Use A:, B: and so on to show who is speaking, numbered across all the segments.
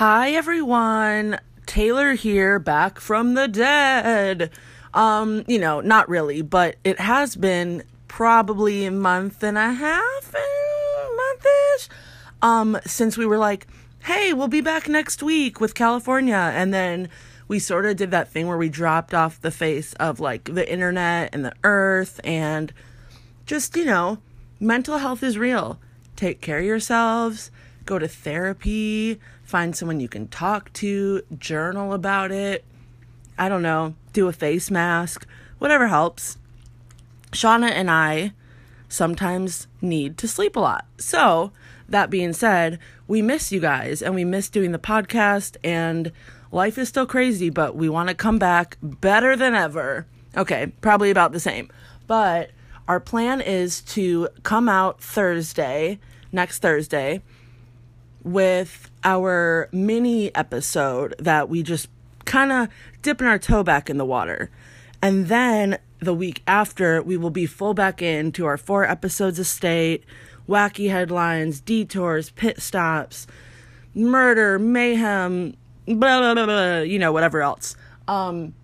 A: Hi everyone, Taylor here, back from the dead. Um, you know, not really, but it has been probably a month and a half, monthish, um, since we were like, hey, we'll be back next week with California, and then we sort of did that thing where we dropped off the face of like the internet and the earth, and just you know, mental health is real. Take care of yourselves go to therapy, find someone you can talk to, journal about it. I don't know, do a face mask, whatever helps. Shauna and I sometimes need to sleep a lot. So, that being said, we miss you guys and we miss doing the podcast, and life is still crazy, but we want to come back better than ever. Okay, probably about the same. But our plan is to come out Thursday, next Thursday with our mini episode that we just kind of dipping our toe back in the water. And then the week after, we will be full back into our four episodes of state, wacky headlines, detours, pit stops, murder, mayhem, blah, blah, blah, blah you know, whatever else. Um,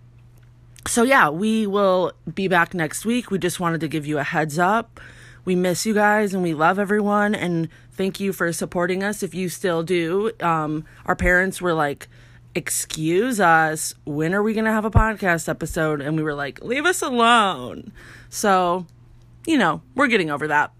A: so yeah, we will be back next week. We just wanted to give you a heads up. We miss you guys and we love everyone and thank you for supporting us if you still do. Um, our parents were like, Excuse us, when are we going to have a podcast episode? And we were like, Leave us alone. So, you know, we're getting over that.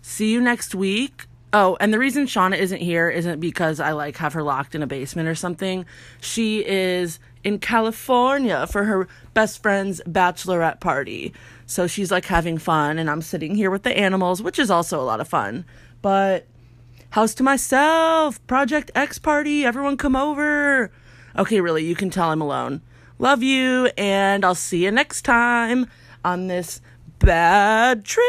A: See you next week. Oh, and the reason Shauna isn't here isn't because I like have her locked in a basement or something. She is in California for her best friend's bachelorette party. So she's like having fun, and I'm sitting here with the animals, which is also a lot of fun. But house to myself, Project X party, everyone come over. Okay, really, you can tell I'm alone. Love you, and I'll see you next time on this bad trip.